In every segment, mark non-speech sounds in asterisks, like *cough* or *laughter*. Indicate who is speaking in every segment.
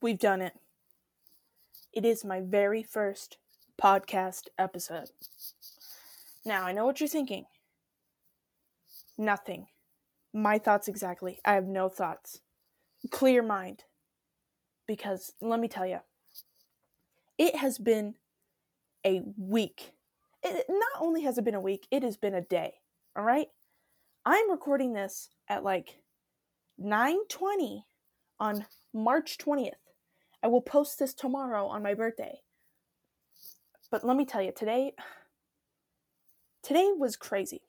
Speaker 1: We've done it. It is my very first podcast episode. Now, I know what you're thinking. Nothing. My thoughts exactly. I have no thoughts. Clear mind. Because let me tell you, it has been a week. It, not only has it been a week, it has been a day. All right? I'm recording this at like 9:20 on March 20th. I will post this tomorrow on my birthday. But let me tell you, today today was crazy.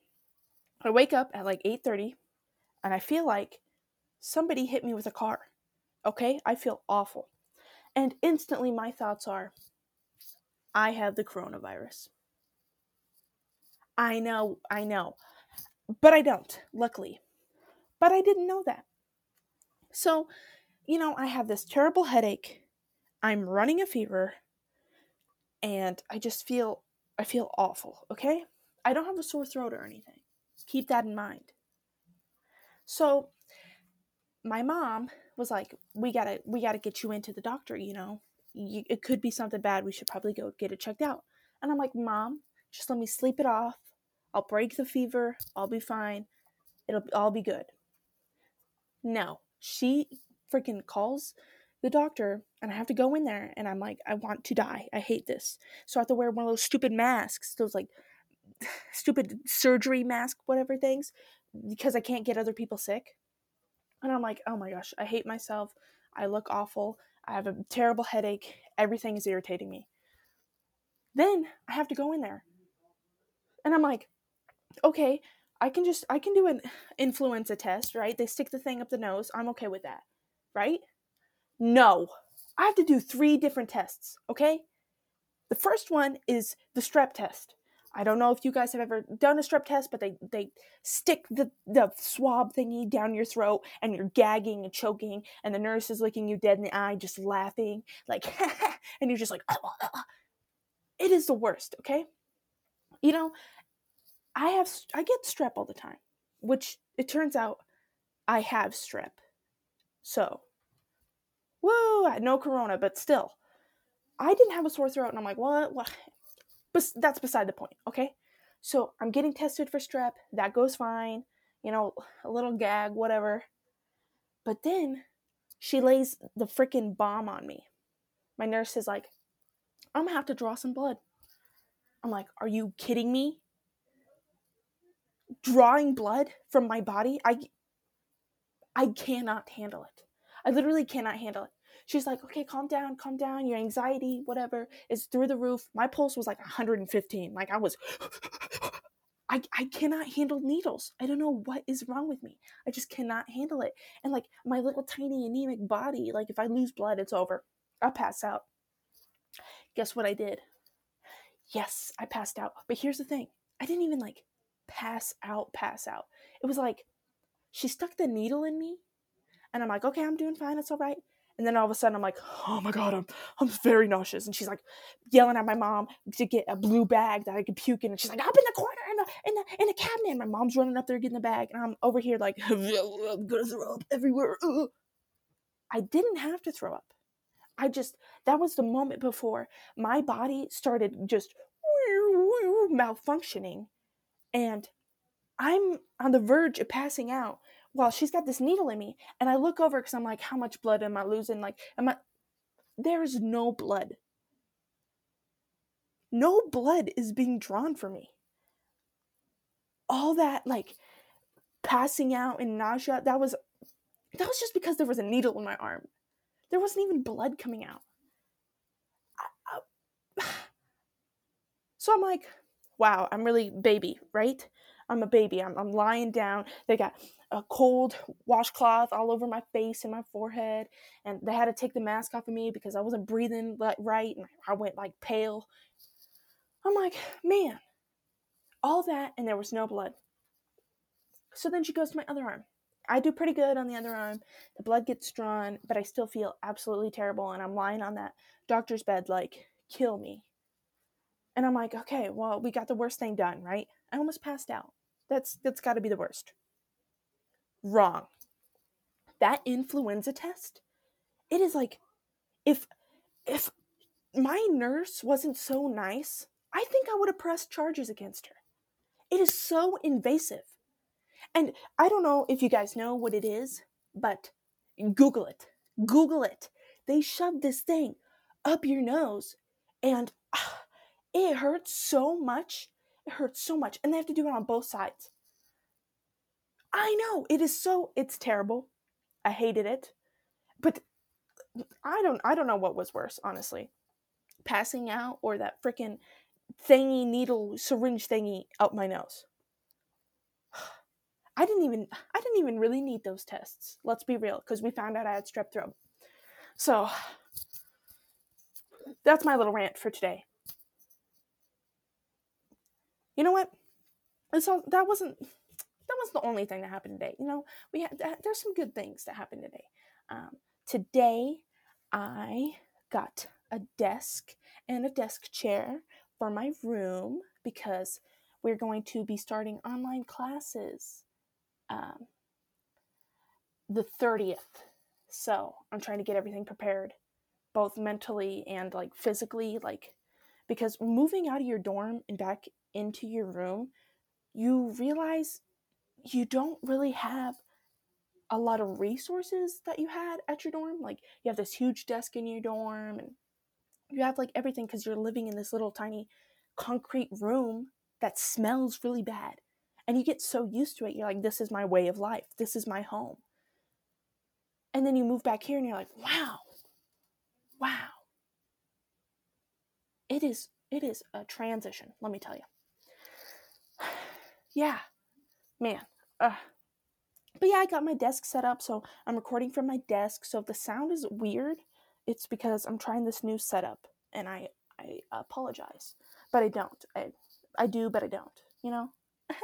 Speaker 1: I wake up at like 8:30 and I feel like somebody hit me with a car. Okay? I feel awful. And instantly my thoughts are I have the coronavirus. I know, I know. But I don't, luckily. But I didn't know that. So, you know, I have this terrible headache. I'm running a fever and I just feel I feel awful, okay? I don't have a sore throat or anything. Keep that in mind. So, my mom was like, "We got to we got to get you into the doctor, you know. You, it could be something bad. We should probably go get it checked out." And I'm like, "Mom, just let me sleep it off. I'll break the fever. I'll be fine. It'll all be good." No, she freaking calls the doctor and I have to go in there and I'm like, I want to die. I hate this. So I have to wear one of those stupid masks, those like *sighs* stupid surgery mask, whatever things, because I can't get other people sick. And I'm like, oh my gosh, I hate myself. I look awful. I have a terrible headache. Everything is irritating me. Then I have to go in there. And I'm like, okay, I can just I can do an *sighs* influenza test, right? They stick the thing up the nose. I'm okay with that. Right? No. I have to do three different tests, okay? The first one is the strep test. I don't know if you guys have ever done a strep test, but they they stick the the swab thingy down your throat and you're gagging and choking and the nurse is looking you dead in the eye just laughing like *laughs* and you're just like it is the worst, okay? You know, I have I get strep all the time, which it turns out I have strep. So, woo, I had no corona, but still, I didn't have a sore throat, and I'm like, what? What? But that's beside the point, okay? So I'm getting tested for strep. That goes fine. You know, a little gag, whatever. But then she lays the freaking bomb on me. My nurse is like, I'm gonna have to draw some blood. I'm like, are you kidding me? drawing blood from my body, I I cannot handle it. I literally cannot handle it. She's like, okay, calm down, calm down. Your anxiety, whatever, is through the roof. My pulse was like 115. Like I was, *gasps* I, I cannot handle needles. I don't know what is wrong with me. I just cannot handle it. And like my little tiny anemic body, like if I lose blood, it's over. I'll pass out. Guess what I did? Yes, I passed out. But here's the thing I didn't even like pass out, pass out. It was like she stuck the needle in me, and I'm like, okay, I'm doing fine, it's all right. And then all of a sudden, I'm like, oh my god, I'm I'm very nauseous. And she's like yelling at my mom to get a blue bag that I could puke in. And she's like, up in the corner in the in the in the cabinet. And my mom's running up there getting the bag, and I'm over here like, I'm *laughs* gonna throw up everywhere. *laughs* I didn't have to throw up. I just that was the moment before my body started just *laughs* malfunctioning and I'm on the verge of passing out while she's got this needle in me. And I look over because I'm like, how much blood am I losing? Like, am I. There is no blood. No blood is being drawn for me. All that, like, passing out and nausea, that was. That was just because there was a needle in my arm. There wasn't even blood coming out. I, I, *sighs* *sighs* so I'm like, wow, I'm really baby, right? I'm a baby. I'm, I'm lying down. They got a cold washcloth all over my face and my forehead, and they had to take the mask off of me because I wasn't breathing like right, and I went like pale. I'm like, man, all that, and there was no blood. So then she goes to my other arm. I do pretty good on the other arm. The blood gets drawn, but I still feel absolutely terrible, and I'm lying on that doctor's bed like, kill me. And I'm like, okay, well, we got the worst thing done, right? I almost passed out. That's that's got to be the worst. Wrong. That influenza test, it is like if if my nurse wasn't so nice, I think I would have pressed charges against her. It is so invasive. And I don't know if you guys know what it is, but Google it. Google it. They shove this thing up your nose and uh, it hurts so much. It hurts so much. And they have to do it on both sides. I know. It is so it's terrible. I hated it. But I don't I don't know what was worse, honestly. Passing out or that freaking thingy needle syringe thingy up my nose. *sighs* I didn't even I didn't even really need those tests. Let's be real, because we found out I had strep throat. So that's my little rant for today. You know what? And So that wasn't that was the only thing that happened today. You know, we had there's some good things that happened today. Um, today, I got a desk and a desk chair for my room because we're going to be starting online classes um, the 30th. So I'm trying to get everything prepared, both mentally and like physically, like because moving out of your dorm and back into your room, you realize you don't really have a lot of resources that you had at your dorm. Like you have this huge desk in your dorm and you have like everything because you're living in this little tiny concrete room that smells really bad. And you get so used to it, you're like, this is my way of life. This is my home. And then you move back here and you're like, wow, wow. It is it is a transition, let me tell you. Yeah, man. But yeah, I got my desk set up, so I'm recording from my desk. So if the sound is weird, it's because I'm trying this new setup, and I I apologize, but I don't. I I do, but I don't. You know. *laughs*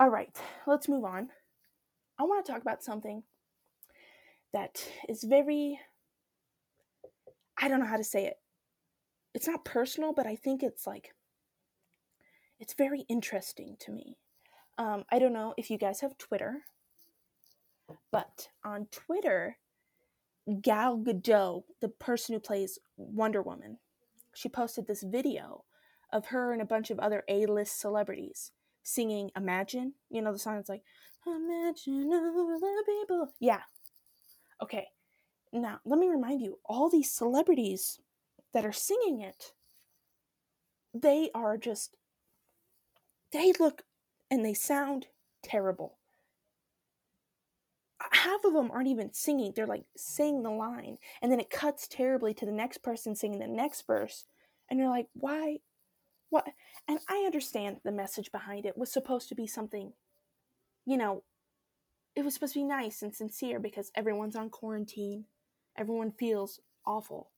Speaker 1: All right, let's move on. I want to talk about something that is very. I don't know how to say it. It's not personal, but I think it's like. It's very interesting to me. Um, I don't know if you guys have Twitter, but on Twitter, Gal Gadot, the person who plays Wonder Woman, she posted this video of her and a bunch of other A-list celebrities singing Imagine. You know the song that's like Imagine all the people. Yeah. Okay. Now, let me remind you, all these celebrities that are singing it, they are just they look and they sound terrible. Half of them aren't even singing, they're like saying the line, and then it cuts terribly to the next person singing the next verse, and you're like, why? What? And I understand the message behind it was supposed to be something, you know, it was supposed to be nice and sincere because everyone's on quarantine. Everyone feels awful,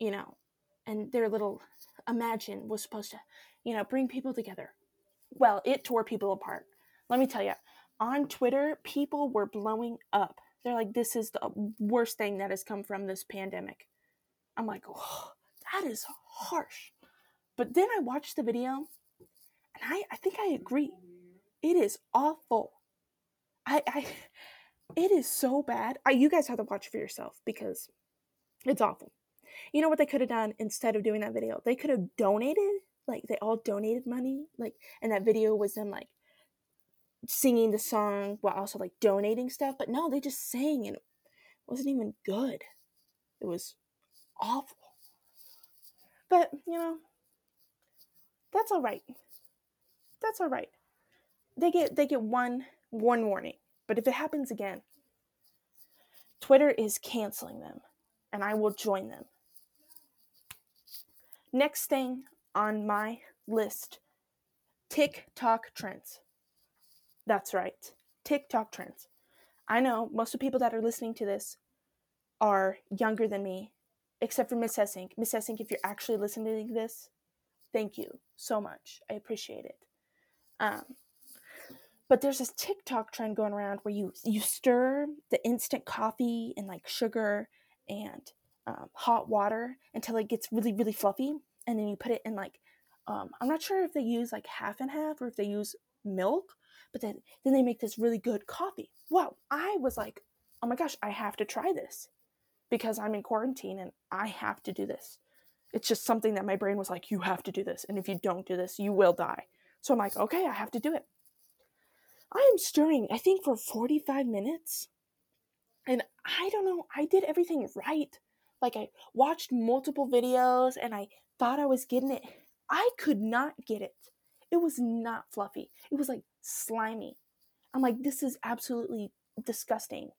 Speaker 1: you know, and their little imagine was supposed to, you know, bring people together well, it tore people apart. Let me tell you, on Twitter, people were blowing up. They're like, this is the worst thing that has come from this pandemic. I'm like, oh, that is harsh. But then I watched the video and I, I think I agree. It is awful. I, I it is so bad. I, you guys have to watch for yourself because it's awful. You know what they could have done instead of doing that video? They could have donated like they all donated money like and that video was them like singing the song while also like donating stuff but no they just sang and it wasn't even good. It was awful. But you know that's all right. That's all right. They get they get one one warning but if it happens again twitter is canceling them and i will join them. Next thing on my list TikTok trends. That's right, TikTok trends. I know most of the people that are listening to this are younger than me, except for Miss Essink. Miss Essink, if you're actually listening to this, thank you so much. I appreciate it. Um, but there's this TikTok trend going around where you you stir the instant coffee and like sugar and um, hot water until it gets really really fluffy and then you put it in like um, I'm not sure if they use like half and half or if they use milk, but then then they make this really good coffee. Wow, I was like, oh my gosh, I have to try this because I'm in quarantine and I have to do this. It's just something that my brain was like, you have to do this. And if you don't do this, you will die. So I'm like, okay, I have to do it. I am stirring, I think, for 45 minutes. And I don't know, I did everything right. Like, I watched multiple videos and I thought I was getting it. I could not get it. It was not fluffy, it was like slimy. I'm like, this is absolutely disgusting.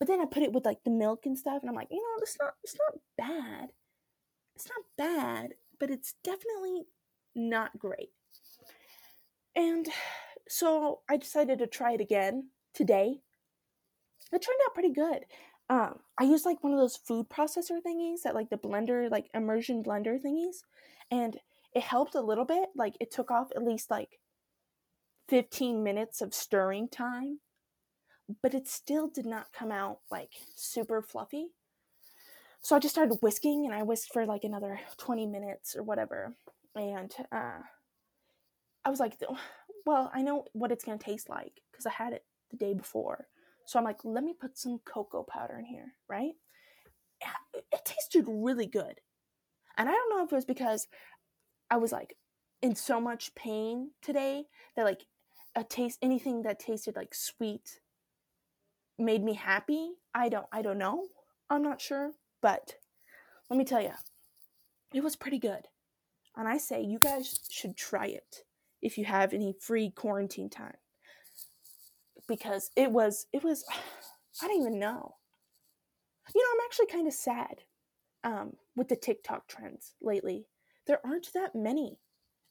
Speaker 1: But then I put it with like the milk and stuff, and I'm like, you know, it's not it's not bad. It's not bad, but it's definitely not great. And so I decided to try it again today. It turned out pretty good. Um, I used like one of those food processor thingies that like the blender, like immersion blender thingies, and it helped a little bit. Like it took off at least like 15 minutes of stirring time, but it still did not come out like super fluffy. So I just started whisking and I whisked for like another 20 minutes or whatever. And uh, I was like, *sighs* well, I know what it's going to taste like because I had it the day before. So I'm like, let me put some cocoa powder in here, right? It, it tasted really good. And I don't know if it was because I was like in so much pain today that like a taste anything that tasted like sweet made me happy. I don't I don't know. I'm not sure, but let me tell you. It was pretty good. And I say you guys should try it if you have any free quarantine time because it was it was *sighs* I don't even know. You know, I'm actually kind of sad um, with the TikTok trends lately. There aren't that many.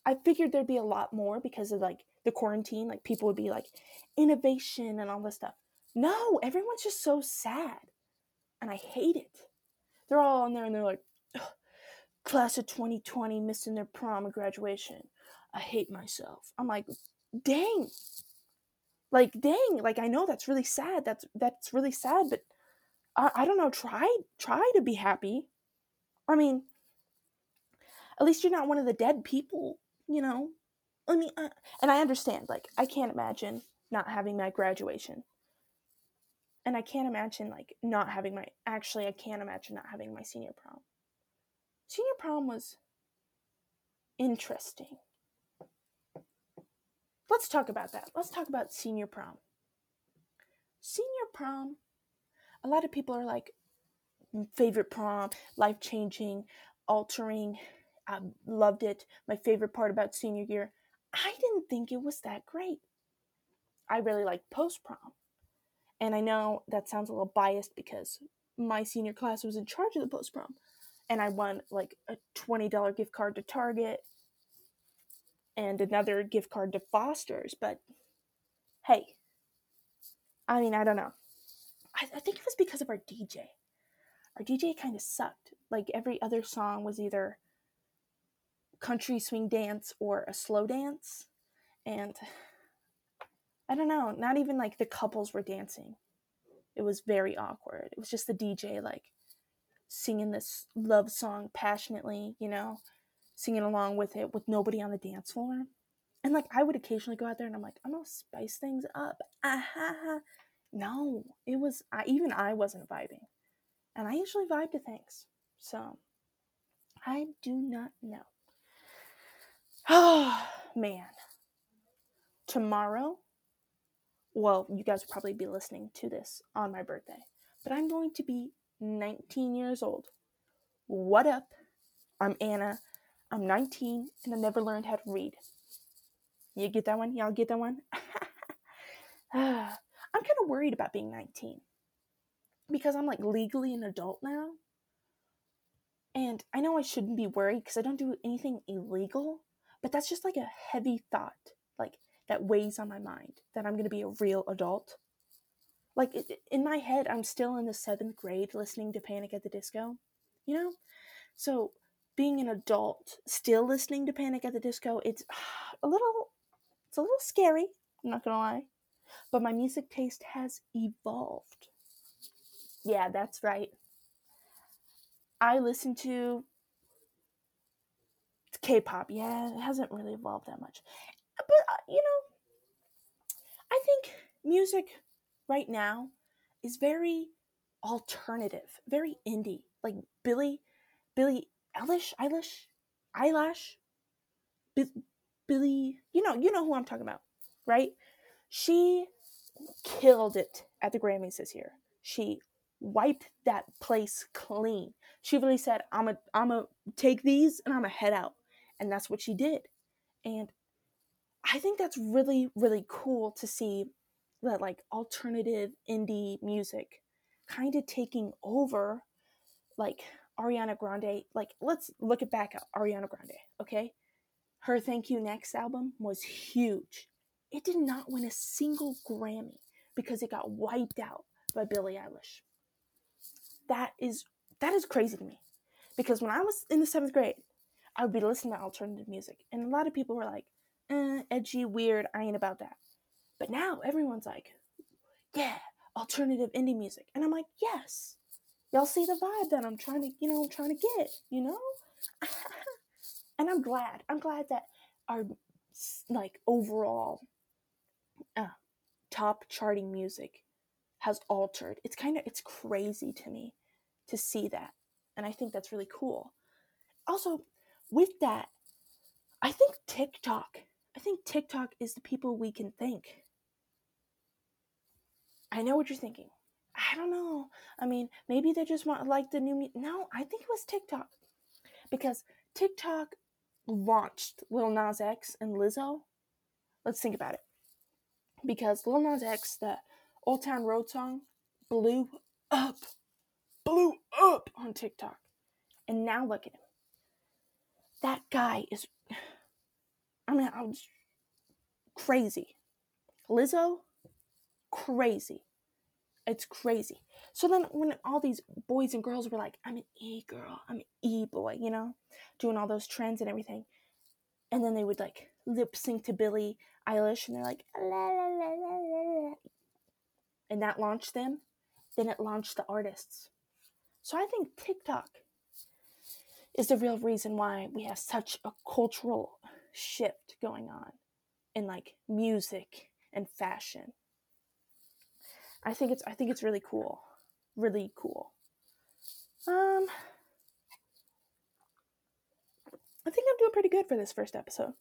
Speaker 1: I figured there'd be a lot more because of like the quarantine. Like people would be like innovation and all this stuff. No, everyone's just so sad, and I hate it. They're all on there and they're like, class of 2020 missing their prom and graduation. I hate myself. I'm like, dang. Like, dang. Like, I know that's really sad. That's that's really sad, but I, I don't know. Try try to be happy. I mean, at least you're not one of the dead people, you know. I mean, uh, and I understand. Like, I can't imagine not having my graduation, and I can't imagine like not having my. Actually, I can't imagine not having my senior prom. Senior prom was interesting let's talk about that. Let's talk about senior prom. Senior prom, a lot of people are like, mm, favorite prom, life changing, altering. I loved it. My favorite part about senior year. I didn't think it was that great. I really liked post prom. And I know that sounds a little biased because my senior class was in charge of the post prom. And I won like a $20 gift card to Target and another gift card to Foster's. But hey, I mean, I don't know. I, I think it was because of our DJ. Our DJ kind of sucked. Like every other song was either country swing dance or a slow dance. And I don't know, not even like the couples were dancing. It was very awkward. It was just the DJ like singing this love song passionately, you know, singing along with it with nobody on the dance floor. And like I would occasionally go out there and I'm like, I'm gonna spice things up. Ah-ha-ha. No, it was I even I wasn't vibing. And I usually vibe to things. So I do not know. Oh *sighs* man. Tomorrow, well, you guys will probably be listening to this on my birthday, but I'm going to be 19 years old. What up? I'm Anna. I'm 19 and I never learned how to read. You get that one? Y'all get that one? *sighs* I'm kind of worried about being 19 because I'm like legally an adult now. And I know I shouldn't be worried because I don't do anything illegal, but that's just like a heavy thought, like that weighs on my mind that I'm going to be a real adult. Like in my head, I'm still in the seventh grade listening to Panic at the Disco, you know? So being an adult still listening to Panic at the Disco, it's *sighs* a little it's a little scary, I'm not gonna lie. But my music taste has evolved. Yeah, that's right. I listen to K-pop. Yeah, it hasn't really evolved that much. But uh, you know, I think music right now is very alternative, very indie, like Billie, Billie Eilish, Eilish, eyelash, Billie. You know, you know who I'm talking about, right? She killed it at the Grammys this year. She wiped that place clean. She really said, "I'm a, I'm a take these and I'm a head out," and that's what she did. And I think that's really, really cool to see that like alternative indie music kind of taking over like Ariana Grande. Like, let's look it back at Ariana Grande, okay? Her Thank You Next album was huge. It did not win a single Grammy because it got wiped out by Billie Eilish. That is that is crazy to me. Because when I was in the seventh grade, I would be listening to alternative music. And a lot of people were like, eh, edgy, weird, I ain't about that. But now everyone's like, yeah, alternative indie music. And I'm like, yes. Y'all see the vibe that I'm trying to, you know, trying to get, you know? *laughs* and I'm glad. I'm glad that our like overall uh, top charting music has altered. It's kind of it's crazy to me to see that. And I think that's really cool. Also, with that, I think TikTok I think TikTok is the people we can thank. I know what you're thinking. I don't know. I mean, maybe they just want like the new. No, I think it was TikTok because TikTok launched Lil Nas X and Lizzo. Let's think about it. Because Lil Nas X, the Old Town Road song, blew up, blew up on TikTok, and now look at him. That guy is *sighs* I mean, I was crazy. Lizzo, crazy. It's crazy. So then, when all these boys and girls were like, I'm an e girl, I'm an e boy, you know, doing all those trends and everything, and then they would like lip sync to Billie Eilish, and they're like, la, la, la, la, la. and that launched them. Then it launched the artists. So I think TikTok is the real reason why we have such a cultural shift going on in like music and fashion. I think it's I think it's really cool. Really cool. Um I think I'm doing pretty good for this first episode.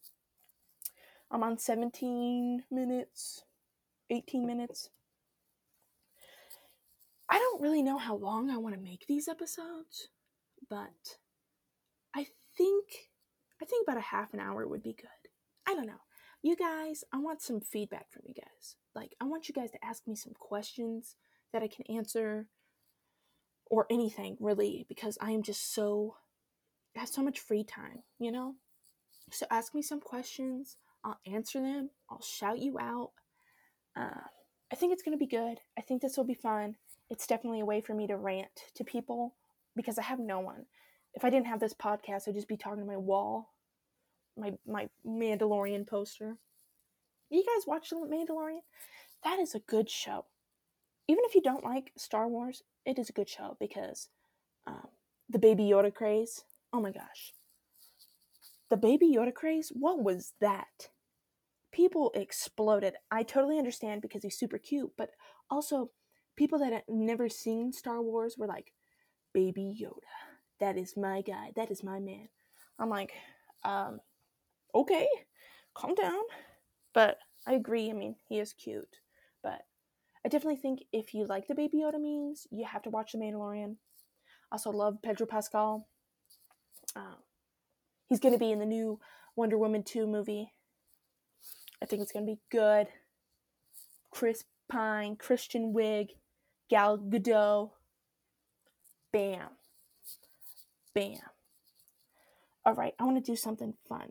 Speaker 1: I'm on 17 minutes, 18 minutes. I don't really know how long I want to make these episodes, but I think I think about a half an hour would be good. I don't know. You guys, I want some feedback from you guys. Like, I want you guys to ask me some questions that I can answer or anything really because I am just so I have so much free time, you know? So ask me some questions. I'll answer them. I'll shout you out. Uh, I think it's going to be good. I think this will be fun. It's definitely a way for me to rant to people because I have no one. If I didn't have this podcast, I'd just be talking to my wall my my Mandalorian poster. You guys watch The Mandalorian? That is a good show. Even if you don't like Star Wars, it is a good show because um, the Baby Yoda craze. Oh my gosh. The Baby Yoda craze? What was that? People exploded. I totally understand because he's super cute, but also people that had never seen Star Wars were like, Baby Yoda. That is my guy. That is my man. I'm like, um, okay, calm down. But I agree. I mean, he is cute. But I definitely think if you like the Baby Yoda memes, you have to watch The Mandalorian. Also, love Pedro Pascal. Uh, he's going to be in the new Wonder Woman 2 movie. I think it's going to be good. Chris Pine, Kristen Wiig, Gal Gadot. Bam. Bam. All right, I want to do something fun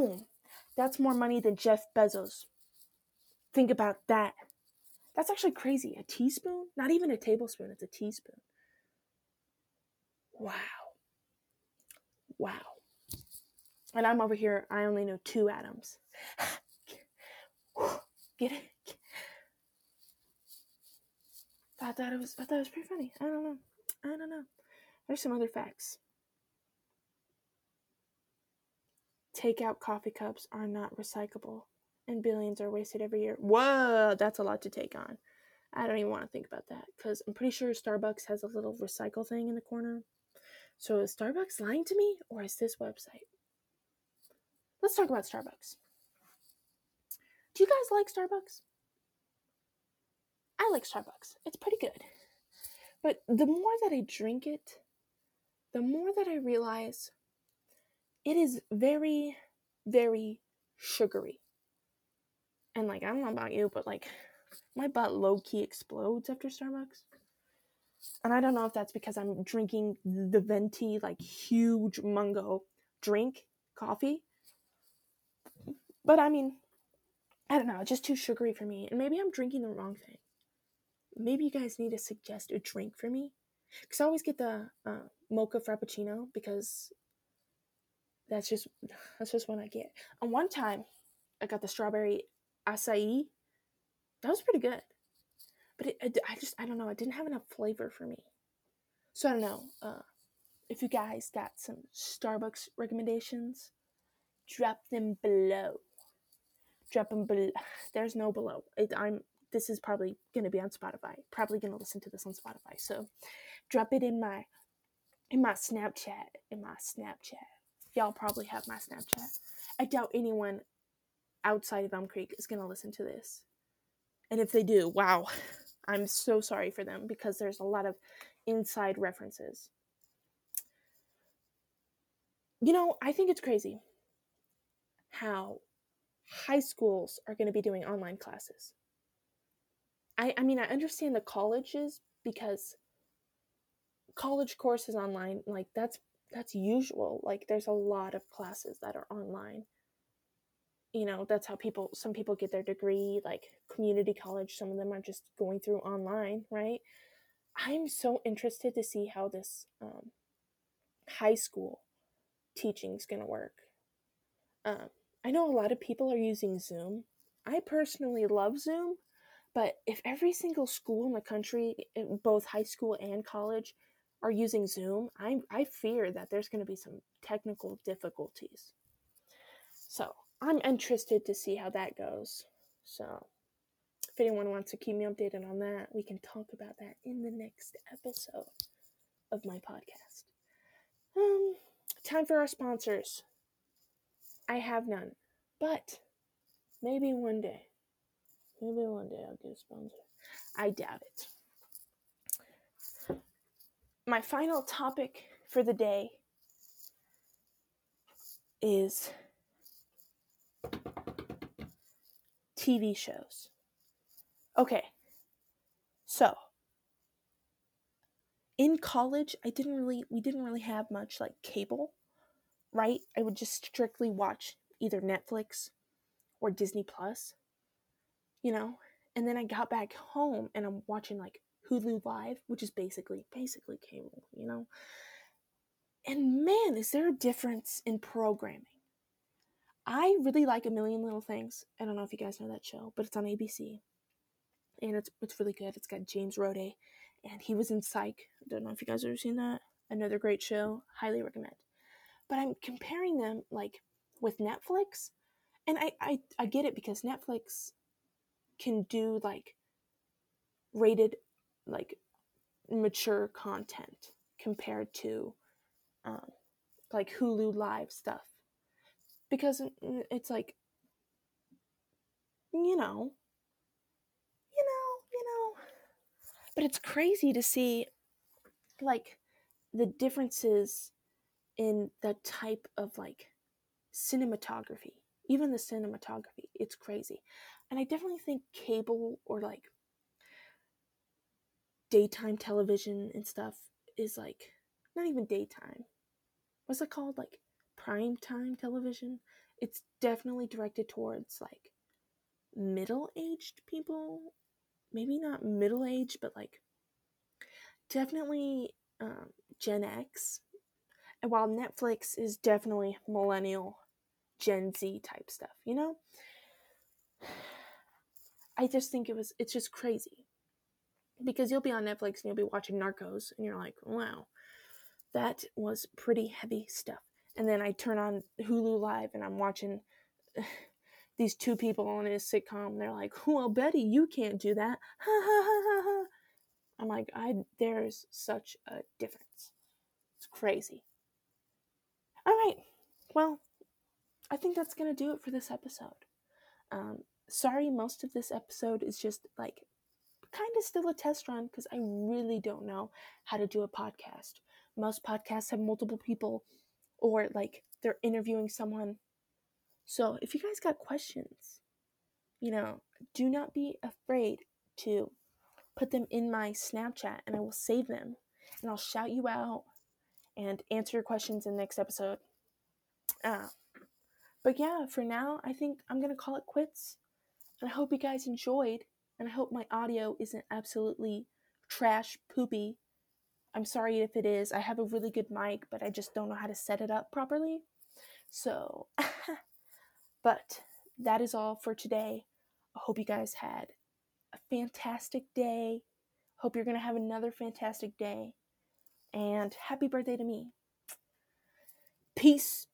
Speaker 1: Boom! That's more money than Jeff Bezos. Think about that. That's actually crazy. A teaspoon? Not even a tablespoon, it's a teaspoon. Wow. Wow. And I'm over here, I only know two atoms. *sighs* Get it? I thought it was I thought it was pretty funny. I don't know. I don't know. There's some other facts. Takeout coffee cups are not recyclable and billions are wasted every year. Whoa, that's a lot to take on. I don't even want to think about that because I'm pretty sure Starbucks has a little recycle thing in the corner. So is Starbucks lying to me or is this website? Let's talk about Starbucks. Do you guys like Starbucks? I like Starbucks. It's pretty good. But the more that I drink it, the more that I realize it is very, very sugary. And like, I don't know about you, but like, my butt low key explodes after Starbucks. And I don't know if that's because I'm drinking the venti, like huge mungo drink coffee. But I mean, I don't know, just too sugary for me. And maybe I'm drinking the wrong thing. Maybe you guys need to suggest a drink for me. Because I always get the uh, mocha frappuccino because that's just that's just what I get. And one time, I got the strawberry acai. That was pretty good, but it, it, I just I don't know. It didn't have enough flavor for me. So I don't know. Uh, if you guys got some Starbucks recommendations, drop them below. Drop them below. There's no below. It, I'm. This is probably gonna be on Spotify. Probably gonna listen to this on Spotify. So, drop it in my in my Snapchat. In my Snapchat y'all probably have my Snapchat. I doubt anyone outside of Elm Creek is going to listen to this. And if they do, wow, *laughs* I'm so sorry for them because there's a lot of inside references. You know, I think it's crazy how high schools are going to be doing online classes. I, I mean, I understand the colleges because college courses online, like that's that's usual. Like there's a lot of classes that are online. You know, that's how people some people get their degree, like community college, some of them are just going through online, right? I'm so interested to see how this um, high school teaching is going to work. Um, I know a lot of people are using Zoom. I personally love Zoom, but if every single school in the country, both high school and college, are using Zoom, I, I fear that there's going to be some technical difficulties. So I'm interested to see how that goes. So if anyone wants to keep me updated on that, we can talk about that in the next episode of my podcast. Um, time for our sponsors. I have none, but maybe one day, maybe one day I'll get a sponsor. I doubt it my final topic for the day is TV shows. Okay. So, in college, I didn't really we didn't really have much like cable, right? I would just strictly watch either Netflix or Disney Plus. You know, and then I got back home and I'm watching like Hulu Live, which is basically basically cable, you know. And man, is there a difference in programming? I really like A Million Little Things. I don't know if you guys know that show, but it's on ABC. And it's it's really good. It's got James Roday and he was in Psych. I don't know if you guys ever seen that. Another great show. Highly recommend. But I'm comparing them like with Netflix. And I, I, I get it because Netflix can do like rated like mature content compared to um, like Hulu Live stuff. Because it's like you know you know you know. But it's crazy to see like the differences in the type of like cinematography. Even the cinematography it's crazy. And i definitely think cable or like daytime television and stuff is like not even daytime. What's it called? Like prime time television. It's definitely directed towards like middle aged people. Maybe not middle aged, but like definitely um, Gen X, and while Netflix is definitely millennial, Gen Z type stuff, you know? *sighs* I just think it was, it's just crazy. Because you'll be on Netflix and you'll be watching Narcos and you're like, wow, that was pretty heavy stuff. And then I turn on Hulu Live and I'm watching *sighs* these two people on a sitcom. They're like, well, Betty, you can't do that. *laughs* I'm like, I there's such a difference. It's crazy. All right. Well, I think that's to do it for this episode. Um, sorry, most of this episode is just like kind of still a test run because I really don't know how to do a podcast. Most podcasts have multiple people or like they're interviewing someone. So if you guys got questions, you know, do not be afraid to put them in my Snapchat and I will save them and I'll shout you out and answer your questions in the next episode. Uh, but yeah, for now, I think I'm going to call it quits. And I hope you guys enjoyed. And I hope my audio isn't absolutely trash poopy. I'm sorry if it is. I have a really good mic, but I just don't know how to set it up properly. So, *laughs* but that is all for today. I hope you guys had a fantastic day. Hope you're going to have another fantastic day. And happy birthday to me. Peace